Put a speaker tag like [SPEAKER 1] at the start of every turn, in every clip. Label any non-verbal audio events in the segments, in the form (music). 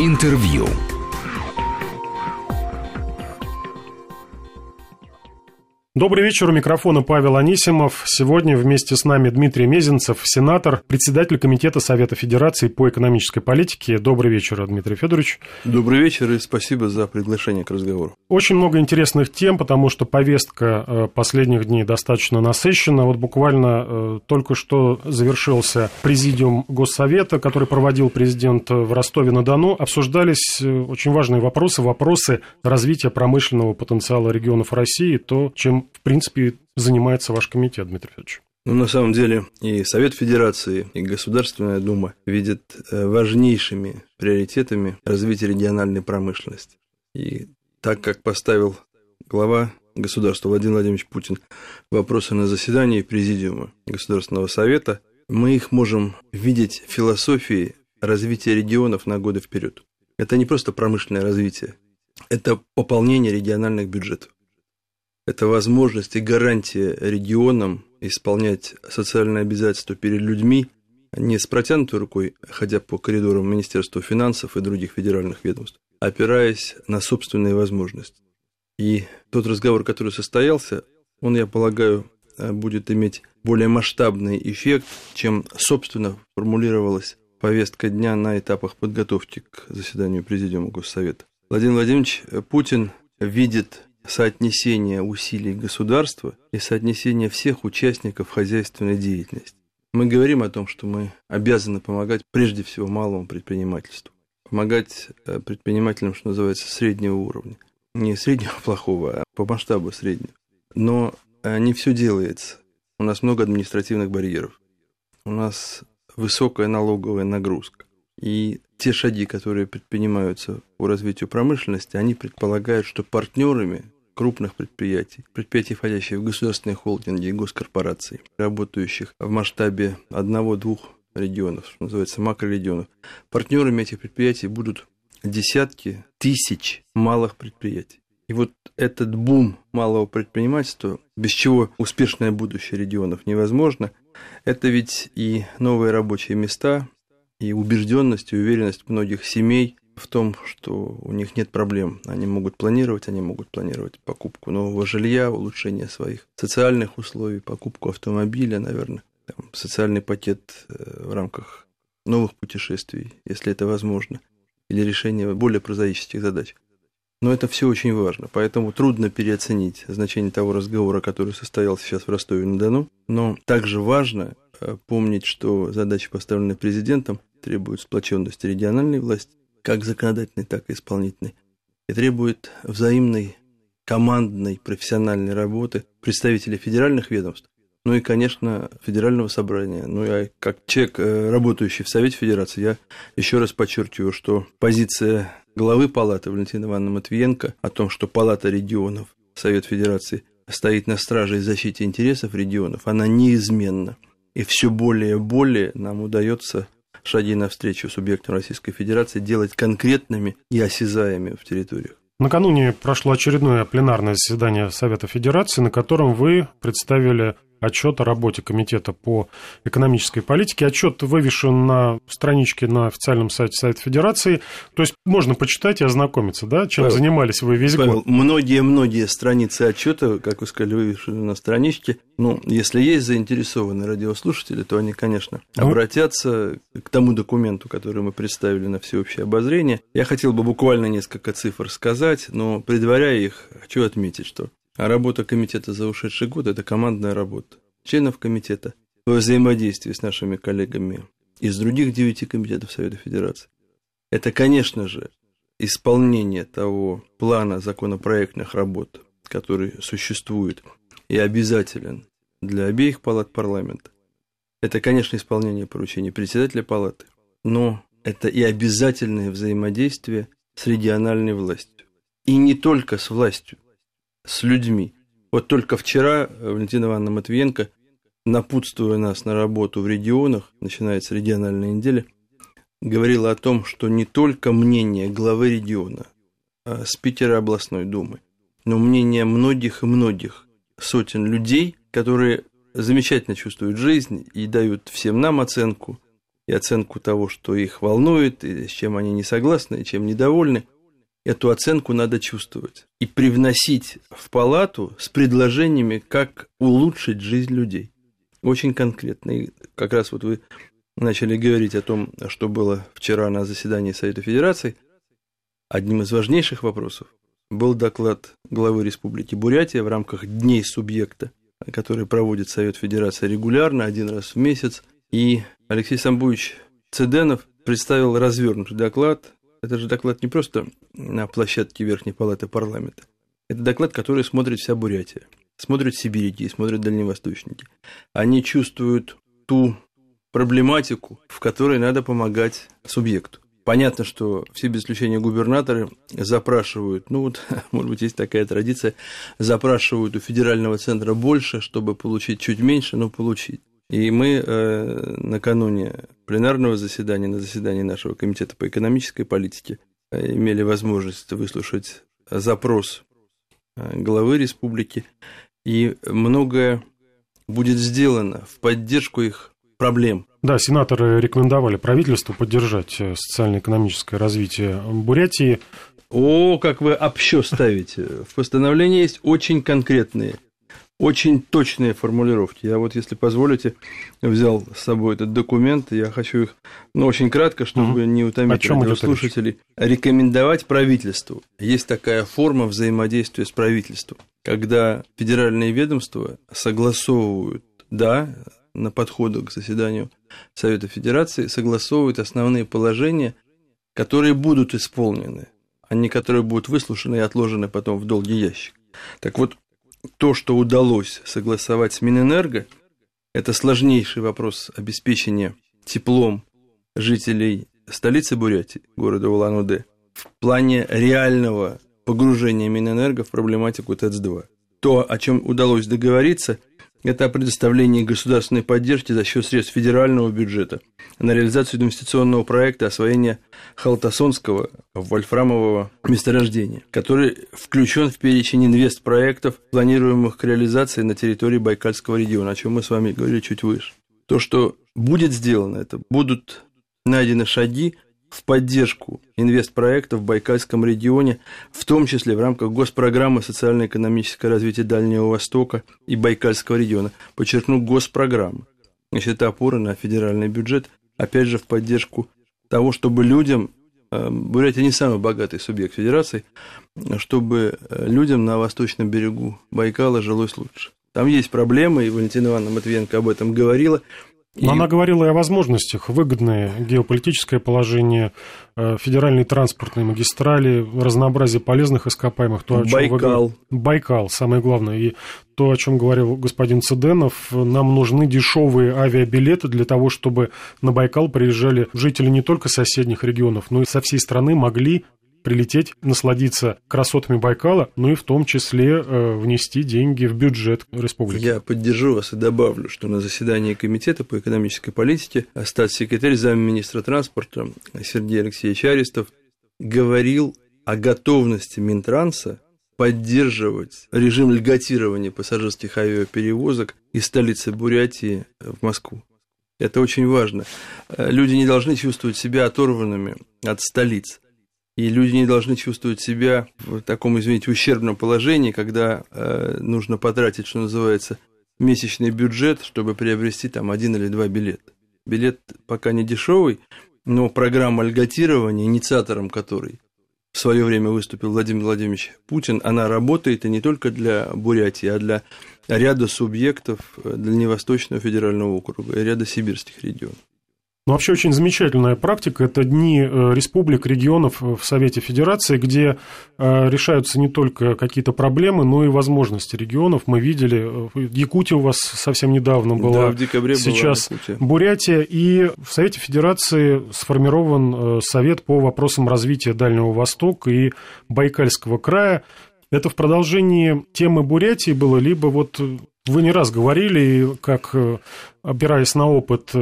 [SPEAKER 1] Интервью.
[SPEAKER 2] Добрый вечер, у микрофона Павел Анисимов. Сегодня вместе с нами Дмитрий Мезенцев, сенатор, председатель Комитета Совета Федерации по экономической политике. Добрый вечер, Дмитрий Федорович.
[SPEAKER 3] Добрый вечер и спасибо за приглашение к разговору.
[SPEAKER 2] Очень много интересных тем, потому что повестка э, последних дней достаточно насыщена. Вот буквально э, только что завершился президиум Госсовета, который проводил президент в Ростове-на-Дону. Обсуждались э, очень важные вопросы, вопросы развития промышленного потенциала регионов России, то, чем в принципе, занимается ваш комитет, Дмитрий Федорович?
[SPEAKER 3] Ну, на самом деле, и Совет Федерации, и Государственная Дума видят э, важнейшими приоритетами развития региональной промышленности. И так как поставил глава государства Владимир Владимирович Путин вопросы на заседании Президиума Государственного Совета, мы их можем видеть в философии развития регионов на годы вперед. Это не просто промышленное развитие, это пополнение региональных бюджетов это возможность и гарантия регионам исполнять социальные обязательства перед людьми, не с протянутой рукой, ходя по коридорам Министерства финансов и других федеральных ведомств, а опираясь на собственные возможности. И тот разговор, который состоялся, он, я полагаю, будет иметь более масштабный эффект, чем, собственно, формулировалась повестка дня на этапах подготовки к заседанию Президиума Госсовета. Владимир Владимирович Путин видит соотнесение усилий государства и соотнесение всех участников хозяйственной деятельности. Мы говорим о том, что мы обязаны помогать прежде всего малому предпринимательству. Помогать э, предпринимателям, что называется, среднего уровня. Не среднего (laughs) плохого, а по масштабу среднего. Но э, не все делается. У нас много административных барьеров. У нас высокая налоговая нагрузка. И те шаги, которые предпринимаются по развитию промышленности, они предполагают, что партнерами крупных предприятий, предприятий, входящих в государственные холдинги и госкорпорации, работающих в масштабе одного-двух регионов, что называется макрорегионов, партнерами этих предприятий будут десятки тысяч малых предприятий. И вот этот бум малого предпринимательства, без чего успешное будущее регионов невозможно, это ведь и новые рабочие места, и убежденность и уверенность многих семей в том, что у них нет проблем. Они могут планировать, они могут планировать покупку нового жилья, улучшение своих социальных условий, покупку автомобиля, наверное, там, социальный пакет э, в рамках новых путешествий, если это возможно, или решение более прозаических задач. Но это все очень важно, поэтому трудно переоценить значение того разговора, который состоялся сейчас в Ростове-на-Дону. Но также важно э, помнить, что задачи, поставленные президентом, требуют сплоченности региональной власти, как законодательной, так и исполнительной, и требует взаимной командной профессиональной работы представителей федеральных ведомств, ну и, конечно, федерального собрания. Ну, я как человек, э, работающий в Совете Федерации, я еще раз подчеркиваю, что позиция главы палаты Валентина Ивановна Матвиенко о том, что палата регионов, Совет Федерации стоит на страже и защите интересов регионов, она неизменна. И все более и более нам удается шаги навстречу субъектам Российской Федерации делать конкретными и осязаемыми в территориях.
[SPEAKER 2] Накануне прошло очередное пленарное заседание Совета Федерации, на котором вы представили отчет о работе Комитета по экономической политике. Отчет вывешен на страничке на официальном сайте Совета Федерации. То есть можно почитать и ознакомиться, да, чем Павел, занимались вы весь Павел, год.
[SPEAKER 3] Многие-многие страницы отчета, как вы сказали, вывешены на страничке. Ну, если есть заинтересованные радиослушатели, то они, конечно, ну... обратятся к тому документу, который мы представили на всеобщее обозрение. Я хотел бы буквально несколько цифр сказать, но предваряя их, хочу отметить, что а работа комитета за ушедший год – это командная работа членов комитета во взаимодействии с нашими коллегами из других девяти комитетов Совета Федерации. Это, конечно же, исполнение того плана законопроектных работ, который существует и обязателен для обеих палат парламента. Это, конечно, исполнение поручений председателя палаты, но это и обязательное взаимодействие с региональной властью. И не только с властью, с людьми. Вот только вчера Валентина Ивановна Матвиенко, напутствуя нас на работу в регионах, начинается региональная неделя, говорила о том, что не только мнение главы региона а с Питера областной думы, но мнение многих и многих сотен людей, которые замечательно чувствуют жизнь и дают всем нам оценку, и оценку того, что их волнует, и с чем они не согласны, и чем недовольны. Эту оценку надо чувствовать и привносить в палату с предложениями, как улучшить жизнь людей. Очень конкретно. И как раз вот вы начали говорить о том, что было вчера на заседании Совета Федерации. Одним из важнейших вопросов был доклад главы Республики Бурятия в рамках Дней субъекта, который проводит Совет Федерации регулярно, один раз в месяц. И Алексей Самбуевич Цеденов представил развернутый доклад. Это же доклад не просто на площадке Верхней Палаты парламента. Это доклад, который смотрит вся Бурятия. Смотрят сибиряки, смотрят дальневосточники. Они чувствуют ту проблематику, в которой надо помогать субъекту. Понятно, что все без исключения губернаторы запрашивают, ну вот, (laughs) может быть, есть такая традиция, запрашивают у федерального центра больше, чтобы получить чуть меньше, но получить. И мы э, накануне пленарного заседания, на заседании нашего комитета по экономической политике, э, имели возможность выслушать запрос э, главы республики, и многое будет сделано в поддержку их проблем.
[SPEAKER 2] Да, сенаторы рекомендовали правительству поддержать э, социально-экономическое развитие Бурятии.
[SPEAKER 3] О, как вы общо ставите. В постановлении есть очень конкретные, очень точные формулировки. Я вот, если позволите, взял с собой этот документ. Я хочу их, ну, очень кратко, чтобы угу. не утомить радиослушателей, рекомендовать правительству. Есть такая форма взаимодействия с правительством, когда федеральные ведомства согласовывают, да, на подходу к заседанию Совета Федерации согласовывают основные положения, которые будут исполнены, а не которые будут выслушаны и отложены потом в долгий ящик. Так вот, то, что удалось согласовать с Минэнерго, это сложнейший вопрос обеспечения теплом жителей столицы Бурятии, города Улан-Удэ, в плане реального погружения Минэнерго в проблематику ТЭЦ-2. То, о чем удалось договориться – это о предоставлении государственной поддержки за счет средств федерального бюджета на реализацию инвестиционного проекта освоения Халтасонского вольфрамового месторождения, который включен в перечень инвестпроектов, планируемых к реализации на территории Байкальского региона, о чем мы с вами говорили чуть выше. То, что будет сделано, это будут найдены шаги в поддержку инвестпроектов в Байкальском регионе, в том числе в рамках госпрограммы социально-экономическое развитие Дальнего Востока и Байкальского региона. Подчеркну, госпрограммы. Значит, это опора на федеральный бюджет, опять же, в поддержку того, чтобы людям, э, Бурятия не самый богатый субъект федерации, чтобы э, людям на восточном берегу Байкала жилось лучше. Там есть проблемы, и Валентина Ивановна Матвиенко об этом говорила –
[SPEAKER 2] но и... она говорила и о возможностях. Выгодное геополитическое положение, э, федеральные транспортные магистрали, разнообразие полезных ископаемых.
[SPEAKER 3] То, о чем Байкал.
[SPEAKER 2] Вы... Байкал, самое главное. И то, о чем говорил господин Цыденов, нам нужны дешевые авиабилеты для того, чтобы на Байкал приезжали жители не только соседних регионов, но и со всей страны могли прилететь, насладиться красотами Байкала, ну и в том числе э, внести деньги в бюджет республики.
[SPEAKER 3] Я поддержу вас и добавлю, что на заседании Комитета по экономической политике статс-секретарь замминистра транспорта Сергей Алексеевич Аристов говорил о готовности Минтранса поддерживать режим льготирования пассажирских авиаперевозок из столицы Бурятии в Москву. Это очень важно. Люди не должны чувствовать себя оторванными от столиц и люди не должны чувствовать себя в таком, извините, ущербном положении, когда э, нужно потратить, что называется, месячный бюджет, чтобы приобрести там один или два билета. Билет пока не дешевый, но программа льготирования, инициатором которой в свое время выступил Владимир Владимирович Путин, она работает и не только для Бурятии, а для ряда субъектов Дальневосточного федерального округа и ряда сибирских регионов.
[SPEAKER 2] Ну, вообще очень замечательная практика. Это дни э, республик, регионов в Совете Федерации, где э, решаются не только какие-то проблемы, но и возможности регионов. Мы видели, э, Якутия у вас совсем недавно была.
[SPEAKER 3] Да, в декабре
[SPEAKER 2] Сейчас
[SPEAKER 3] была Якутия.
[SPEAKER 2] Бурятия. И в Совете Федерации сформирован Совет по вопросам развития Дальнего Востока и Байкальского края. Это в продолжении темы Бурятии было, либо вот вы не раз говорили, как, опираясь на опыт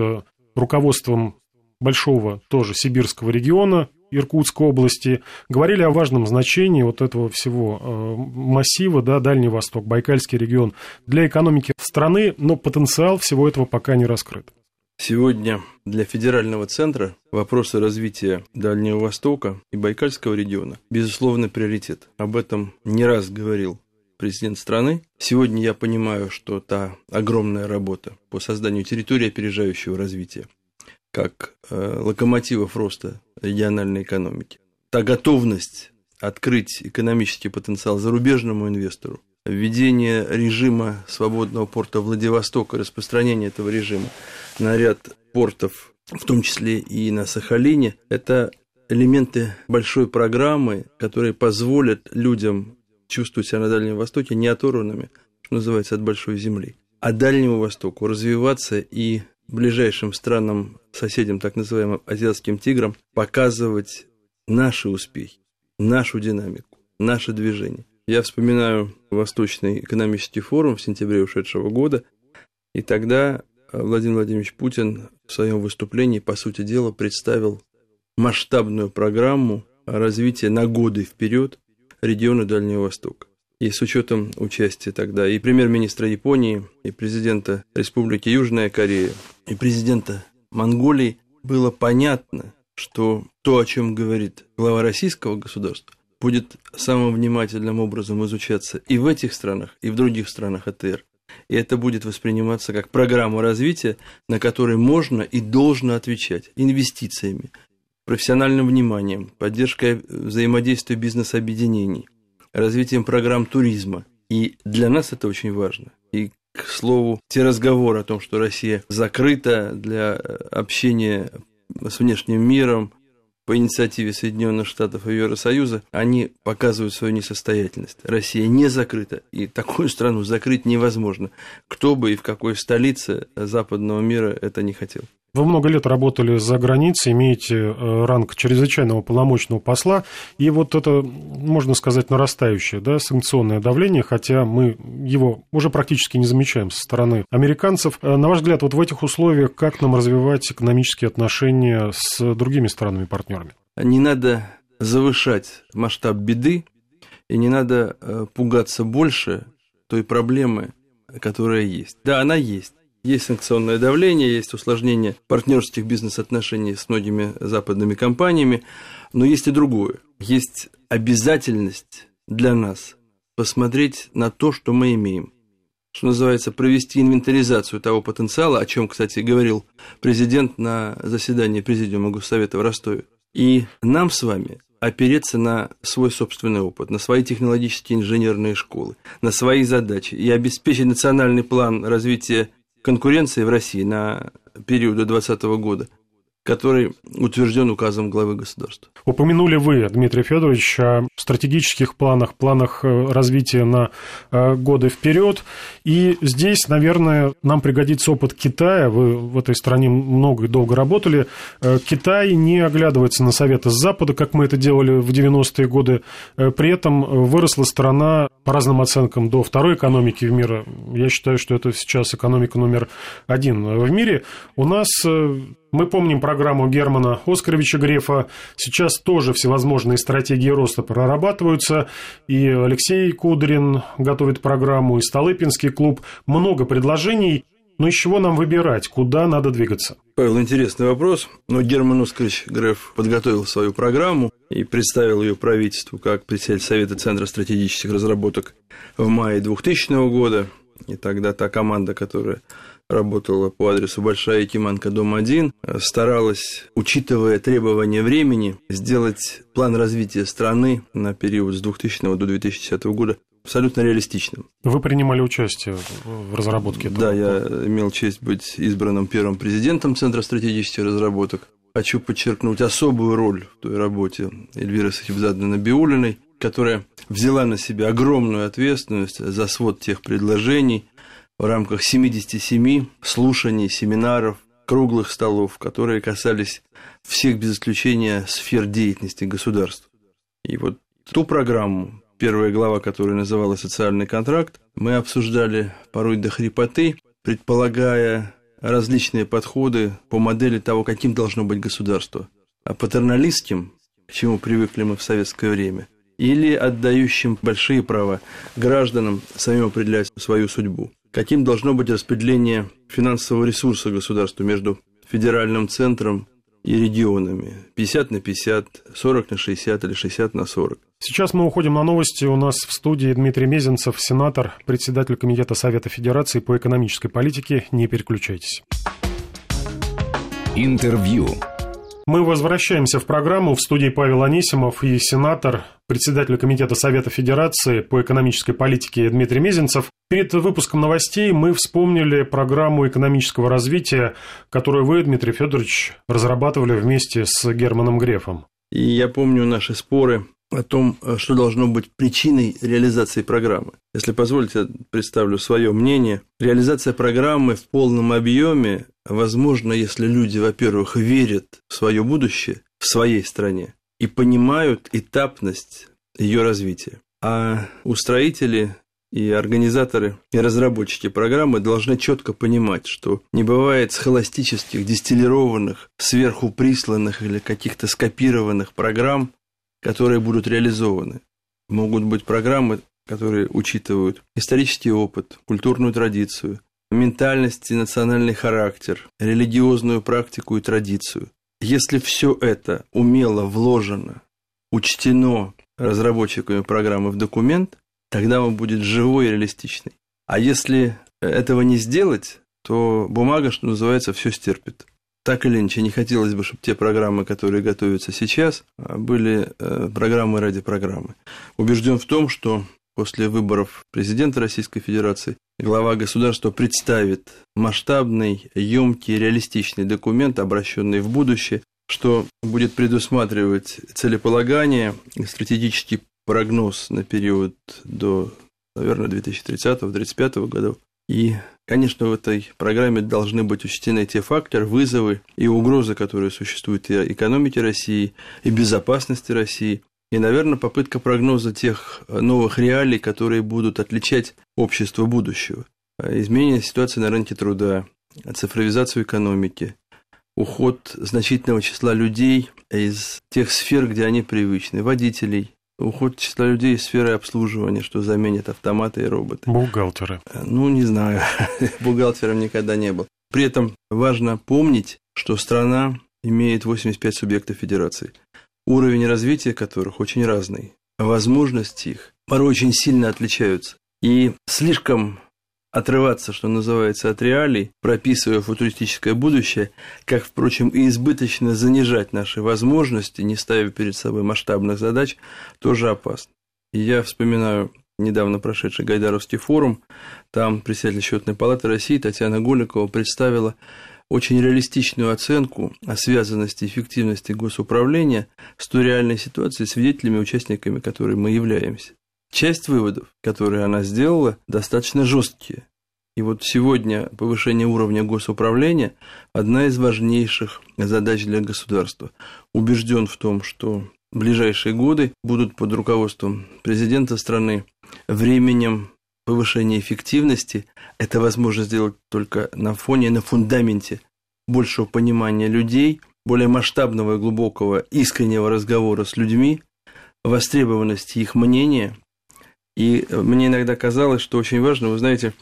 [SPEAKER 2] руководством большого тоже сибирского региона, Иркутской области, говорили о важном значении вот этого всего э, массива, да, Дальний Восток, Байкальский регион для экономики страны, но потенциал всего этого пока не раскрыт.
[SPEAKER 3] Сегодня для федерального центра вопросы развития Дальнего Востока и Байкальского региона, безусловно, приоритет. Об этом не раз говорил президент страны. Сегодня я понимаю, что та огромная работа по созданию территории опережающего развития, как э, локомотивов роста региональной экономики, та готовность открыть экономический потенциал зарубежному инвестору, введение режима свободного порта Владивостока, распространение этого режима на ряд портов, в том числе и на Сахалине, это элементы большой программы, которые позволят людям чувствовать себя на Дальнем Востоке не оторванными, что называется, от большой земли, а Дальнему Востоку развиваться и ближайшим странам, соседям, так называемым азиатским тиграм, показывать наши успехи, нашу динамику, наше движение. Я вспоминаю Восточный экономический форум в сентябре ушедшего года, и тогда Владимир Владимирович Путин в своем выступлении, по сути дела, представил масштабную программу развития на годы вперед региона Дальнего Востока. И с учетом участия тогда и премьер-министра Японии, и президента Республики Южная Корея, и президента Монголии, было понятно, что то, о чем говорит глава российского государства, будет самым внимательным образом изучаться и в этих странах, и в других странах АТР. И это будет восприниматься как программа развития, на которой можно и должно отвечать инвестициями, профессиональным вниманием, поддержкой взаимодействия бизнес-объединений, развитием программ туризма. И для нас это очень важно. И, к слову, те разговоры о том, что Россия закрыта для общения с внешним миром, по инициативе Соединенных Штатов и Евросоюза, они показывают свою несостоятельность. Россия не закрыта, и такую страну закрыть невозможно. Кто бы и в какой столице западного мира это не хотел.
[SPEAKER 2] Вы много лет работали за границей, имеете э, ранг чрезвычайного полномочного посла, и вот это, можно сказать, нарастающее да, санкционное давление, хотя мы его уже практически не замечаем со стороны американцев. Э, на ваш взгляд, вот в этих условиях как нам развивать экономические отношения с другими странами-партнерами?
[SPEAKER 3] Не надо завышать масштаб беды, и не надо э, пугаться больше той проблемы, которая есть. Да, она есть. Есть санкционное давление, есть усложнение партнерских бизнес-отношений с многими западными компаниями, но есть и другое. Есть обязательность для нас посмотреть на то, что мы имеем. Что называется, провести инвентаризацию того потенциала, о чем, кстати, говорил президент на заседании Президиума Госсовета в Ростове. И нам с вами опереться на свой собственный опыт, на свои технологические инженерные школы, на свои задачи и обеспечить национальный план развития конкуренции в России на период до 2020 года, который утвержден указом главы государства.
[SPEAKER 2] Упомянули вы, Дмитрий Федорович, о стратегических планах, планах э, развития на э, годы вперед. И здесь, наверное, нам пригодится опыт Китая. Вы в этой стране много и долго работали. Э, Китай не оглядывается на советы с Запада, как мы это делали в 90-е годы. При этом выросла страна, по разным оценкам, до второй экономики в мире. Я считаю, что это сейчас экономика номер один в мире. У нас мы помним программу Германа Оскаровича Грефа. Сейчас тоже всевозможные стратегии роста прорабатываются. И Алексей Кудрин готовит программу, и Столыпинский клуб. Много предложений. Но из чего нам выбирать, куда надо двигаться?
[SPEAKER 3] Павел, интересный вопрос. Но Герман Оскарович Греф подготовил свою программу и представил ее правительству как председатель Совета Центра стратегических разработок в мае 2000 года. И тогда та команда, которая работала по адресу Большая Якиманка, дом 1, старалась, учитывая требования времени, сделать план развития страны на период с 2000 до 2010 года абсолютно реалистичным.
[SPEAKER 2] Вы принимали участие в разработке этого?
[SPEAKER 3] Да, я имел честь быть избранным первым президентом Центра стратегических разработок. Хочу подчеркнуть особую роль в той работе Эльвиры Сахибзадны Набиулиной, которая взяла на себя огромную ответственность за свод тех предложений, в рамках 77 слушаний, семинаров, круглых столов, которые касались всех без исключения сфер деятельности государства. И вот ту программу, первая глава, которая называлась «Социальный контракт», мы обсуждали порой до хрипоты, предполагая различные подходы по модели того, каким должно быть государство. А патерналистским, к чему привыкли мы в советское время, или отдающим большие права гражданам самим определять свою судьбу каким должно быть распределение финансового ресурса государства между федеральным центром и регионами. 50 на 50, 40 на 60 или 60 на 40.
[SPEAKER 2] Сейчас мы уходим на новости. У нас в студии Дмитрий Мезенцев, сенатор, председатель Комитета Совета Федерации по экономической политике. Не переключайтесь.
[SPEAKER 1] Интервью.
[SPEAKER 2] Мы возвращаемся в программу. В студии Павел Анисимов и сенатор, председатель Комитета Совета Федерации по экономической политике Дмитрий Мезенцев. Перед выпуском новостей мы вспомнили программу экономического развития, которую вы, Дмитрий Федорович, разрабатывали вместе с Германом Грефом.
[SPEAKER 3] И я помню наши споры о том, что должно быть причиной реализации программы. Если позволите, представлю свое мнение. Реализация программы в полном объеме возможно, если люди, во-первых, верят в свое будущее в своей стране и понимают этапность ее развития. А устроители и организаторы и разработчики программы должны четко понимать, что не бывает схоластических, дистиллированных, сверху присланных или каких-то скопированных программ, которые будут реализованы. Могут быть программы, которые учитывают исторический опыт, культурную традицию, ментальность и национальный характер, религиозную практику и традицию. Если все это умело вложено, учтено разработчиками программы в документ, тогда он будет живой и реалистичный. А если этого не сделать, то бумага, что называется, все стерпит. Так или иначе, не хотелось бы, чтобы те программы, которые готовятся сейчас, были э, программы ради программы. Убежден в том, что после выборов президента Российской Федерации глава государства представит масштабный, емкий, реалистичный документ, обращенный в будущее, что будет предусматривать целеполагание, стратегический прогноз на период до, наверное, 2030-2035 годов. И, конечно, в этой программе должны быть учтены те факторы, вызовы и угрозы, которые существуют и экономике России, и безопасности России, и, наверное, попытка прогноза тех новых реалий, которые будут отличать общество будущего. Изменение ситуации на рынке труда, цифровизацию экономики, уход значительного числа людей из тех сфер, где они привычны, водителей, уход числа людей из сферы обслуживания, что заменит автоматы и роботы.
[SPEAKER 2] Бухгалтеры.
[SPEAKER 3] Ну, не знаю, (laughs) бухгалтером никогда не был. При этом важно помнить, что страна имеет 85 субъектов федерации, уровень развития которых очень разный, возможности их порой очень сильно отличаются. И слишком отрываться, что называется, от реалий, прописывая футуристическое будущее, как, впрочем, и избыточно занижать наши возможности, не ставя перед собой масштабных задач, тоже опасно. И я вспоминаю недавно прошедший Гайдаровский форум, там председатель счетной палаты России Татьяна Голикова представила очень реалистичную оценку о связанности и эффективности госуправления с той реальной ситуацией, свидетелями, участниками которой мы являемся. Часть выводов, которые она сделала, достаточно жесткие. И вот сегодня повышение уровня госуправления – одна из важнейших задач для государства. Убежден в том, что ближайшие годы будут под руководством президента страны временем повышения эффективности. Это возможно сделать только на фоне, на фундаменте большего понимания людей, более масштабного и глубокого искреннего разговора с людьми, востребованности их мнения – и мне иногда казалось, что очень важно, вы знаете,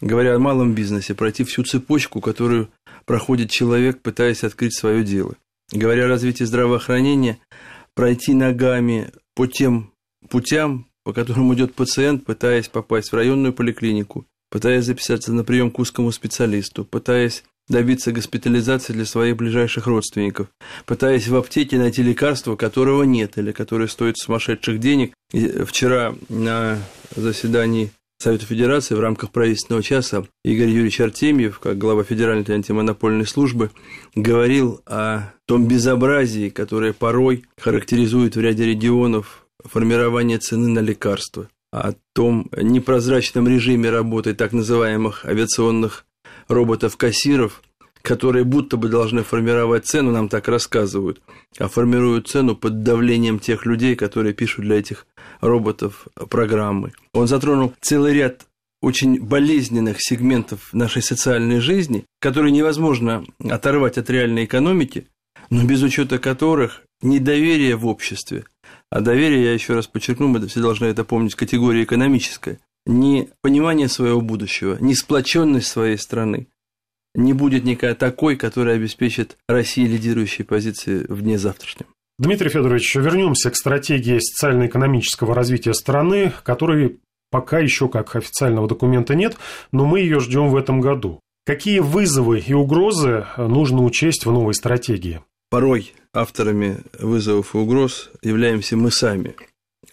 [SPEAKER 3] говоря о малом бизнесе, пройти всю цепочку, которую проходит человек, пытаясь открыть свое дело. Говоря о развитии здравоохранения, пройти ногами по тем путям, по которым идет пациент, пытаясь попасть в районную поликлинику, пытаясь записаться на прием к узкому специалисту, пытаясь добиться госпитализации для своих ближайших родственников, пытаясь в аптеке найти лекарство, которого нет или которое стоит сумасшедших денег. И вчера на заседании Совета Федерации в рамках правительственного часа Игорь Юрьевич Артемьев, как глава Федеральной антимонопольной службы, говорил о том безобразии, которое порой характеризует в ряде регионов формирование цены на лекарства, о том непрозрачном режиме работы так называемых авиационных роботов-кассиров, которые будто бы должны формировать цену, нам так рассказывают, а формируют цену под давлением тех людей, которые пишут для этих роботов программы. Он затронул целый ряд очень болезненных сегментов нашей социальной жизни, которые невозможно оторвать от реальной экономики, но без учета которых недоверие в обществе, а доверие, я еще раз подчеркну, мы все должны это помнить, категория экономическая, не понимание своего будущего, не сплоченность своей страны, не будет никакой такой, которая обеспечит России лидирующие позиции в дне завтрашнем.
[SPEAKER 2] Дмитрий Федорович, вернемся к стратегии социально-экономического развития страны, которой пока еще как официального документа нет, но мы ее ждем в этом году. Какие вызовы и угрозы нужно учесть в новой стратегии?
[SPEAKER 3] Порой авторами вызовов и угроз являемся мы сами,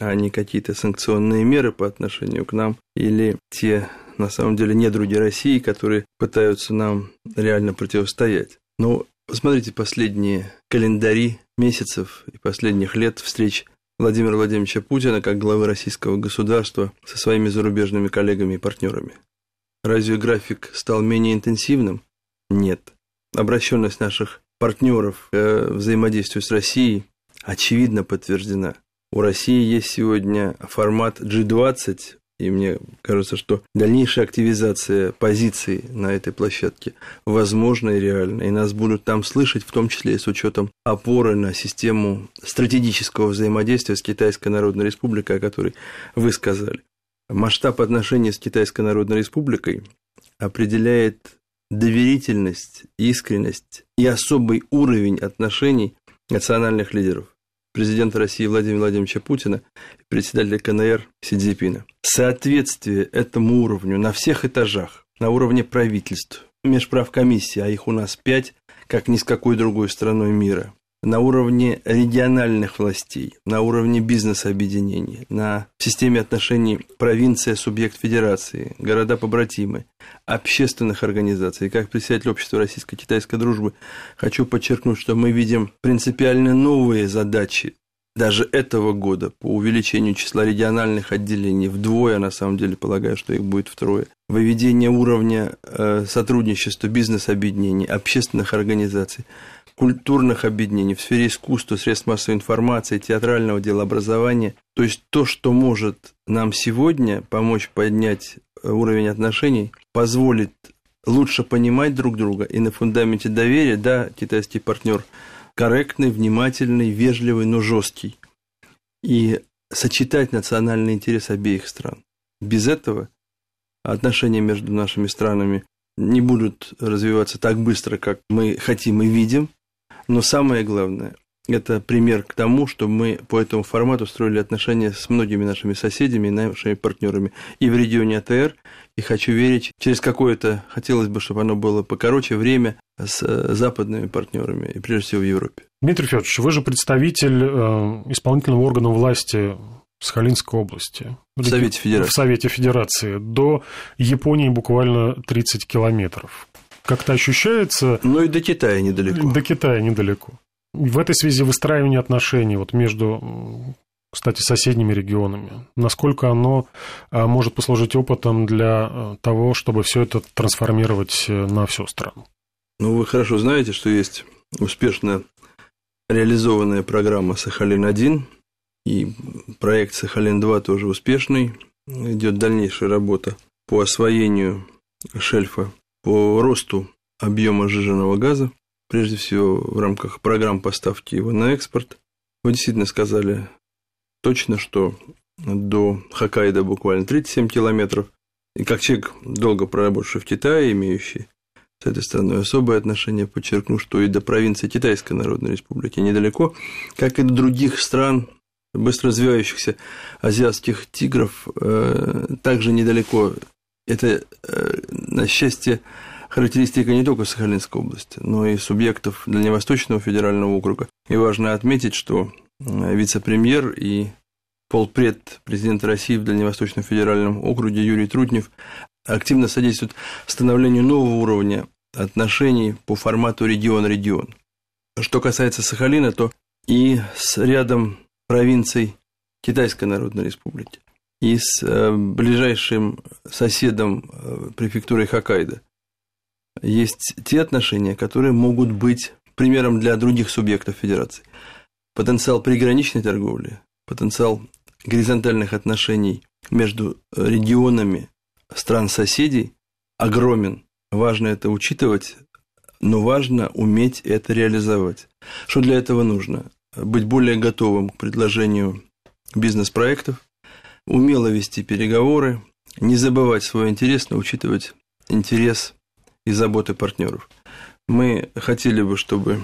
[SPEAKER 3] а не какие-то санкционные меры по отношению к нам или те, на самом деле, недруги России, которые пытаются нам реально противостоять. Но посмотрите последние календари месяцев и последних лет встреч Владимира Владимировича Путина как главы российского государства со своими зарубежными коллегами и партнерами. Разве график стал менее интенсивным? Нет. Обращенность наших партнеров э, взаимодействию с Россией очевидно подтверждена. У России есть сегодня формат G20, и мне кажется, что дальнейшая активизация позиций на этой площадке возможна и реальна. И нас будут там слышать, в том числе и с учетом опоры на систему стратегического взаимодействия с Китайской Народной Республикой, о которой вы сказали. Масштаб отношений с Китайской Народной Республикой определяет доверительность, искренность и особый уровень отношений национальных лидеров президента России Владимира Владимировича Путина и председателя КНР Си Цзиньпина. Соответствие этому уровню на всех этажах, на уровне правительств, межправкомиссий, а их у нас пять, как ни с какой другой страной мира, на уровне региональных властей, на уровне бизнес-объединений, на системе отношений провинция-субъект федерации, города-побратимы, общественных организаций. Как председатель общества российско-китайской дружбы хочу подчеркнуть, что мы видим принципиально новые задачи даже этого года по увеличению числа региональных отделений вдвое, на самом деле полагаю, что их будет втрое, выведение уровня э, сотрудничества бизнес-объединений, общественных организаций, культурных объединений в сфере искусства, средств массовой информации, театрального дела, образования. То есть то, что может нам сегодня помочь поднять э, уровень отношений, позволит лучше понимать друг друга и на фундаменте доверия, да, китайский партнер корректный, внимательный, вежливый, но жесткий. И сочетать национальный интерес обеих стран. Без этого отношения между нашими странами не будут развиваться так быстро, как мы хотим и видим, но самое главное, это пример к тому, что мы по этому формату строили отношения с многими нашими соседями и нашими партнерами и в регионе АТР, и хочу верить, через какое-то, хотелось бы, чтобы оно было покороче, время с э, западными партнерами, и прежде всего в Европе.
[SPEAKER 2] Дмитрий Федорович, вы же представитель э, исполнительного органа власти Сахалинской области.
[SPEAKER 3] В Совете Федерации.
[SPEAKER 2] В Совете Федерации. До Японии буквально 30 километров как-то ощущается...
[SPEAKER 3] Ну и до Китая недалеко.
[SPEAKER 2] До Китая недалеко. В этой связи выстраивание отношений вот между, кстати, соседними регионами, насколько оно а, может послужить опытом для а, того, чтобы все это трансформировать э, на всю страну?
[SPEAKER 3] Ну, вы хорошо знаете, что есть успешно реализованная программа «Сахалин-1», и проект «Сахалин-2» тоже успешный. Идет дальнейшая работа по освоению шельфа по росту объема сжиженного газа, прежде всего в рамках программ поставки его на экспорт. Вы действительно сказали точно, что до Хоккайдо буквально 37 километров. И как человек, долго проработавший в Китае, имеющий с этой страной особое отношение, подчеркну, что и до провинции Китайской Народной Республики недалеко, как и до других стран, быстро развивающихся азиатских тигров, э, также недалеко это, э, на счастье, характеристика не только Сахалинской области, но и субъектов Дальневосточного федерального округа. И важно отметить, что э, вице-премьер и полпред президента России в Дальневосточном федеральном округе Юрий Трутнев активно содействует становлению нового уровня отношений по формату регион-регион. Что касается Сахалина, то и с рядом провинций Китайской Народной Республики и с э, ближайшим соседом э, префектурой Хоккайдо. Есть те отношения, которые могут быть примером для других субъектов федерации. Потенциал приграничной торговли, потенциал горизонтальных отношений между регионами стран-соседей огромен. Важно это учитывать, но важно уметь это реализовать. Что для этого нужно? Быть более готовым к предложению бизнес-проектов, умело вести переговоры, не забывать свой интерес, но учитывать интерес и заботы партнеров. Мы хотели бы, чтобы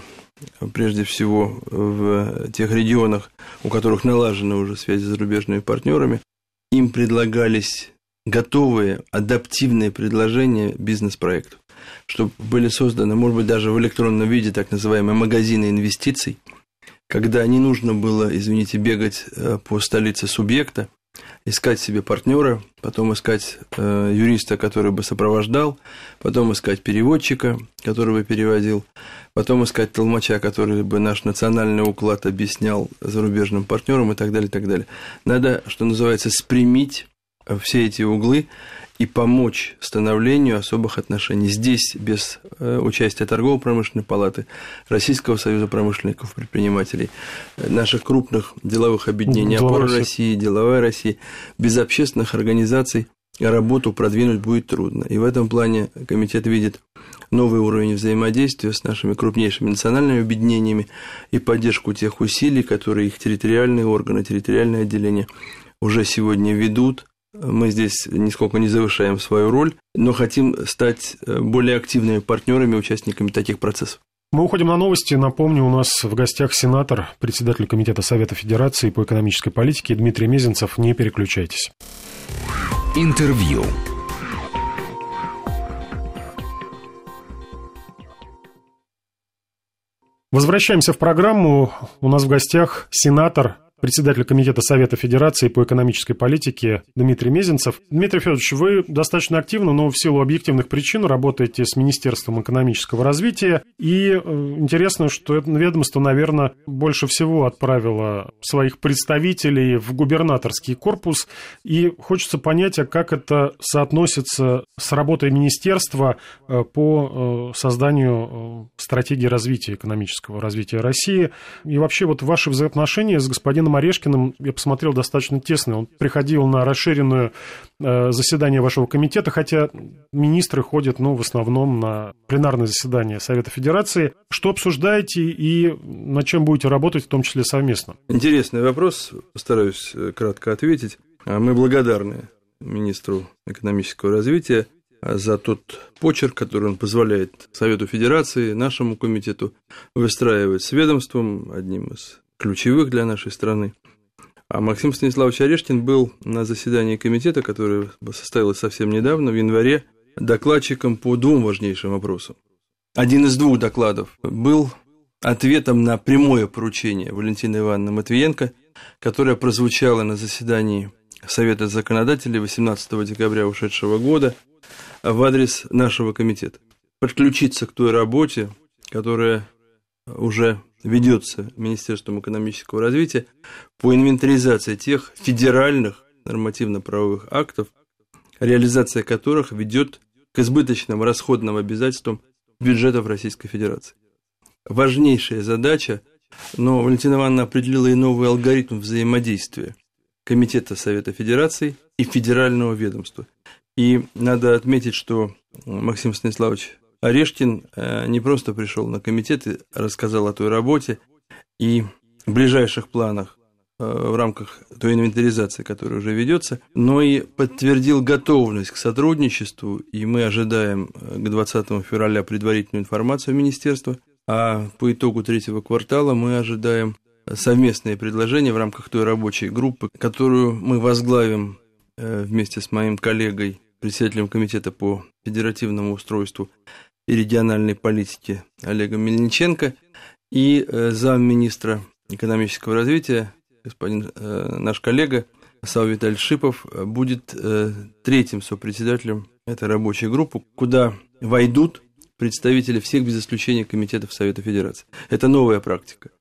[SPEAKER 3] прежде всего в тех регионах, у которых налажены уже связи с зарубежными партнерами, им предлагались готовые адаптивные предложения бизнес-проектов, чтобы были созданы, может быть, даже в электронном виде так называемые магазины инвестиций, когда не нужно было, извините, бегать э, по столице субъекта, искать себе партнера, потом искать э, юриста, который бы сопровождал, потом искать переводчика, который бы переводил, потом искать толмача, который бы наш национальный уклад объяснял зарубежным партнерам и так далее, и так далее. Надо, что называется, спрямить все эти углы и помочь становлению особых отношений. Здесь без э, участия торгово-промышленной палаты, Российского союза промышленников, предпринимателей, э, наших крупных деловых объединений, опора России, деловая Россия, без общественных организаций работу продвинуть будет трудно. И в этом плане комитет видит новый уровень взаимодействия с нашими крупнейшими национальными объединениями и поддержку тех усилий, которые их территориальные органы, территориальные отделения уже сегодня ведут мы здесь нисколько не завышаем свою роль, но хотим стать э, более активными партнерами, участниками таких процессов.
[SPEAKER 2] Мы уходим на новости. Напомню, у нас в гостях сенатор, председатель Комитета Совета Федерации по экономической политике Дмитрий Мезенцев. Не переключайтесь. Интервью. Возвращаемся в программу. У нас в гостях сенатор председатель Комитета Совета Федерации по экономической политике Дмитрий Мезенцев. Дмитрий Федорович, вы достаточно активно, но в силу объективных причин работаете с Министерством экономического развития. И э, интересно, что это ведомство, наверное, больше всего отправило своих представителей в губернаторский корпус. И хочется понять, а как это соотносится с работой министерства э, по э, созданию стратегии развития экономического развития России. И вообще вот ваши взаимоотношения с господином Иваном Орешкиным я посмотрел достаточно тесно. Он приходил на расширенное э, заседание вашего комитета, хотя министры ходят, ну, в основном на пленарное заседание Совета Федерации. Что обсуждаете и над чем будете работать, в том числе совместно?
[SPEAKER 3] Интересный вопрос, постараюсь э, кратко ответить. А мы благодарны министру экономического развития за тот почерк, который он позволяет Совету Федерации, нашему комитету выстраивать с ведомством, одним из ключевых для нашей страны. А Максим Станиславович Орешкин был на заседании комитета, которое состоялось совсем недавно, в январе, докладчиком по двум важнейшим вопросам. Один из двух докладов был ответом на прямое поручение Валентины Ивановны Матвиенко, которое прозвучало на заседании Совета законодателей 18 декабря ушедшего года в адрес нашего комитета. Подключиться к той работе, которая уже ведется Министерством экономического развития по инвентаризации тех федеральных нормативно-правовых актов, реализация которых ведет к избыточным расходным обязательствам бюджетов Российской Федерации. Важнейшая задача, но Валентина Ивановна определила и новый алгоритм взаимодействия Комитета Совета Федерации и федерального ведомства. И надо отметить, что Максим Станиславович Орешкин э, не просто пришел на комитет и рассказал о той работе и ближайших планах э, в рамках той инвентаризации, которая уже ведется, но и подтвердил готовность к сотрудничеству, и мы ожидаем э, к 20 февраля предварительную информацию Министерства, а по итогу третьего квартала мы ожидаем совместные предложения в рамках той рабочей группы, которую мы возглавим вместе с моим коллегой, председателем комитета по федеративному устройству и региональной политики Олегом Мельниченко и э, замминистра экономического развития, господин э, наш коллега Сау Виталий Шипов, будет э, третьим сопредседателем этой рабочей группы, куда войдут представители всех без исключения комитетов Совета Федерации. Это новая практика.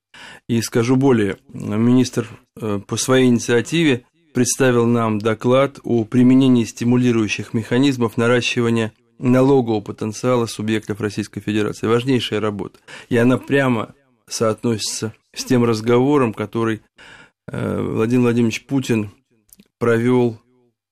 [SPEAKER 3] И скажу более, министр по своей инициативе представил нам доклад о применении стимулирующих механизмов наращивания налогового потенциала субъектов Российской Федерации. Важнейшая работа. И она прямо соотносится с тем разговором, который э, Владимир Владимирович Путин провел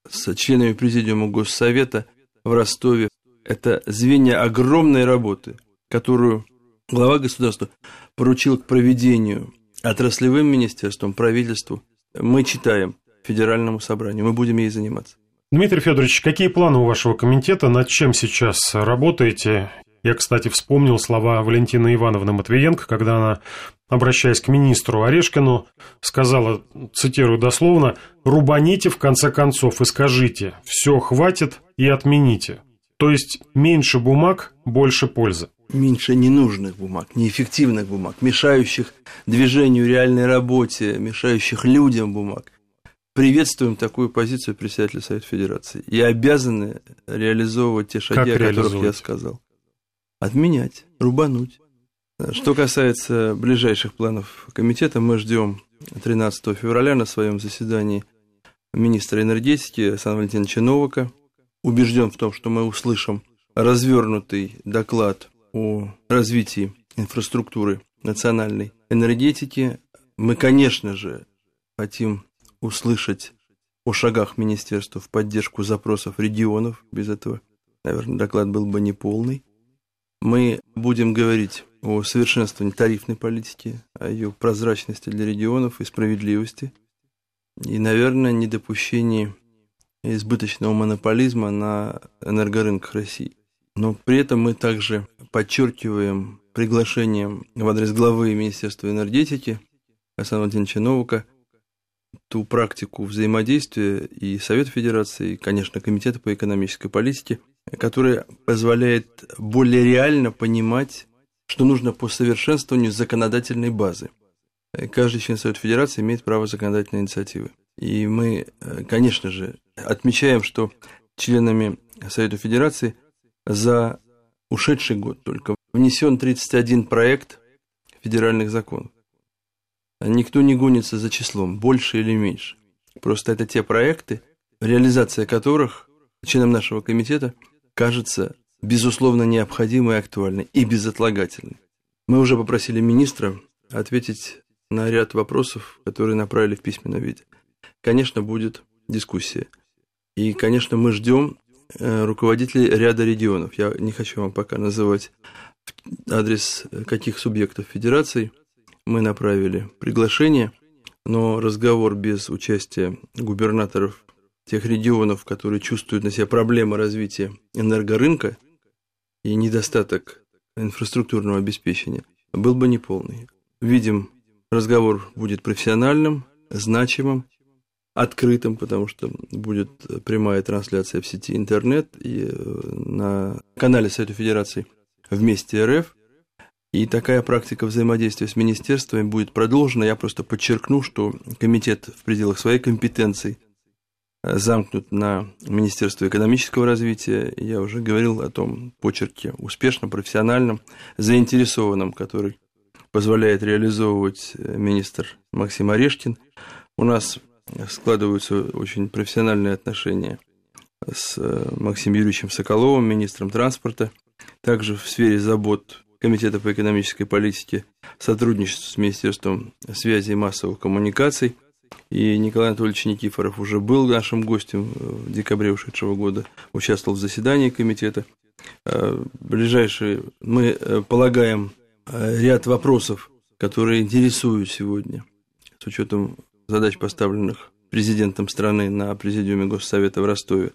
[SPEAKER 3] с членами Президиума Госсовета в Ростове. Это звенья огромной работы, которую глава государства поручил к проведению отраслевым министерством, правительству. Мы читаем Федеральному собранию, мы будем ей заниматься.
[SPEAKER 2] Дмитрий Федорович, какие планы у вашего комитета, над чем сейчас работаете? Я, кстати, вспомнил слова Валентины Ивановны Матвиенко, когда она, обращаясь к министру Орешкину, сказала, цитирую дословно, «рубаните в конце концов и скажите, все хватит и отмените». То есть меньше бумаг, больше пользы.
[SPEAKER 3] Меньше ненужных бумаг, неэффективных бумаг, мешающих движению реальной работе, мешающих людям бумаг приветствуем такую позицию председателя Совета Федерации и обязаны реализовывать те шаги, как о которых я сказал. Отменять, рубануть. Что касается ближайших планов комитета, мы ждем 13 февраля на своем заседании министра энергетики Александра Валентиновича Новака. Убежден в том, что мы услышим развернутый доклад о развитии инфраструктуры национальной энергетики. Мы, конечно же, хотим услышать о шагах министерства в поддержку запросов регионов. Без этого, наверное, доклад был бы неполный. Мы будем говорить о совершенствовании тарифной политики, о ее прозрачности для регионов и справедливости. И, наверное, недопущении избыточного монополизма на энергорынках России. Но при этом мы также подчеркиваем приглашением в адрес главы Министерства энергетики Александра Владимировича Новака – ту практику взаимодействия и Совета Федерации, и, конечно, Комитета по экономической политике, которая позволяет более реально понимать, что нужно по совершенствованию законодательной базы. Каждый член Совета Федерации имеет право законодательной инициативы. И мы, конечно же, отмечаем, что членами Совета Федерации за ушедший год только внесен 31 проект федеральных законов. Никто не гонится за числом, больше или меньше. Просто это те проекты, реализация которых членам нашего комитета кажется безусловно необходимой и актуальной и безотлагательной. Мы уже попросили министра ответить на ряд вопросов, которые направили в письменном виде. Конечно, будет дискуссия. И, конечно, мы ждем э, руководителей ряда регионов. Я не хочу вам пока называть адрес каких субъектов федерации – мы направили приглашение, но разговор без участия губернаторов тех регионов, которые чувствуют на себе проблемы развития энергорынка и недостаток инфраструктурного обеспечения, был бы неполный. Видим, разговор будет профессиональным, значимым, открытым, потому что будет прямая трансляция в сети интернет и э, на канале Совета Федерации вместе РФ. И такая практика взаимодействия с министерствами будет продолжена. Я просто подчеркну, что комитет в пределах своей компетенции э, замкнут на Министерство экономического развития. Я уже говорил о том почерке успешном, профессиональном, заинтересованном, который позволяет реализовывать э, министр Максим Орешкин. У нас складываются очень профессиональные отношения с э, Максимом Юрьевичем Соколовым, министром транспорта. Также в сфере забот Комитета по экономической политике, сотрудничество с Министерством связи и массовых коммуникаций. И Николай Анатольевич Никифоров уже был нашим гостем в декабре ушедшего года, участвовал в заседании комитета. Э, ближайшие, мы э, полагаем, э, ряд вопросов, которые интересуют сегодня, с учетом задач, поставленных президентом страны на президиуме Госсовета в Ростове,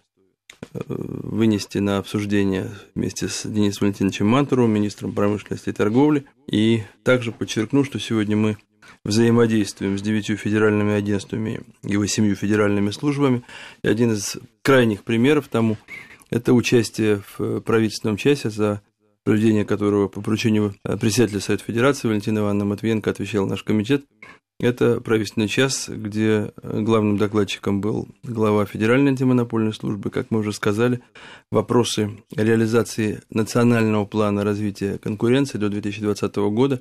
[SPEAKER 3] вынести на обсуждение вместе с Денисом Валентиновичем Мантуровым, министром промышленности и торговли. И также подчеркну, что сегодня мы взаимодействуем с девятью федеральными агентствами и восемью федеральными службами. И один из крайних примеров тому – это участие в правительственном часе, за проведение которого по поручению председателя Совета Федерации Валентина Ивановна Матвиенко отвечал наш комитет. Это правительственный час, где э, главным докладчиком был глава Федеральной антимонопольной службы, как мы уже сказали. Вопросы реализации национального плана развития конкуренции до 2020 года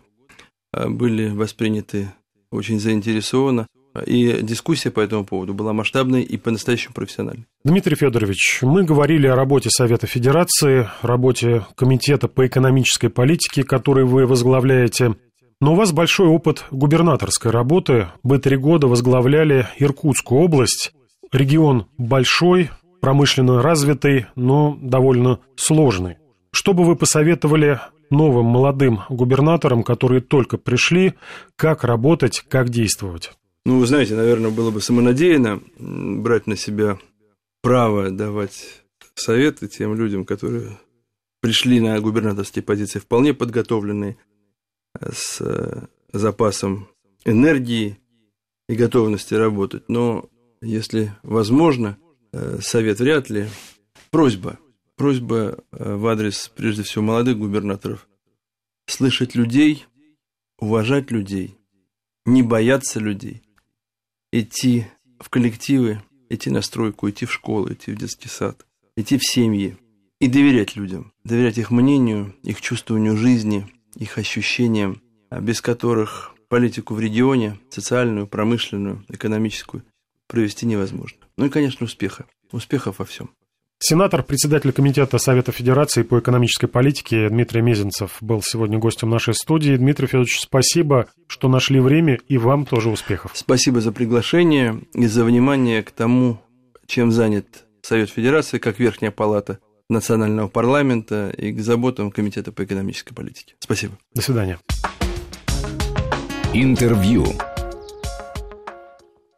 [SPEAKER 3] э, были восприняты очень заинтересованно. И дискуссия по этому поводу была масштабной и по-настоящему профессиональной.
[SPEAKER 2] Дмитрий Федорович, мы говорили о работе Совета Федерации, работе Комитета по экономической политике, который вы возглавляете. Но у вас большой опыт губернаторской работы. Вы три года возглавляли Иркутскую область. Регион большой, промышленно развитый, но довольно сложный. Что бы вы посоветовали новым молодым губернаторам, которые только пришли, как работать, как действовать?
[SPEAKER 3] Ну, вы знаете, наверное, было бы самонадеянно брать на себя право давать советы тем людям, которые пришли на губернаторские позиции вполне подготовленные, с э, запасом энергии и готовности работать. Но если возможно, э, совет вряд ли. Просьба. Просьба э, в адрес, прежде всего, молодых губернаторов. Слышать людей, уважать людей, не бояться людей, идти в коллективы, идти на стройку, идти в школу, идти в детский сад, идти в семьи и доверять людям, доверять их мнению, их чувствованию жизни, их ощущениям, без которых политику в регионе, социальную, промышленную, экономическую, провести невозможно. Ну и, конечно, успеха. Успехов во всем.
[SPEAKER 2] Сенатор, председатель Комитета Совета Федерации по экономической политике Дмитрий Мезенцев был сегодня гостем нашей студии. Дмитрий Федорович, спасибо, что нашли время, и вам тоже успехов.
[SPEAKER 3] Спасибо за приглашение и за внимание к тому, чем занят Совет Федерации, как Верхняя Палата Национального парламента и к заботам Комитета по экономической политике. Спасибо.
[SPEAKER 2] До свидания.
[SPEAKER 1] Интервью.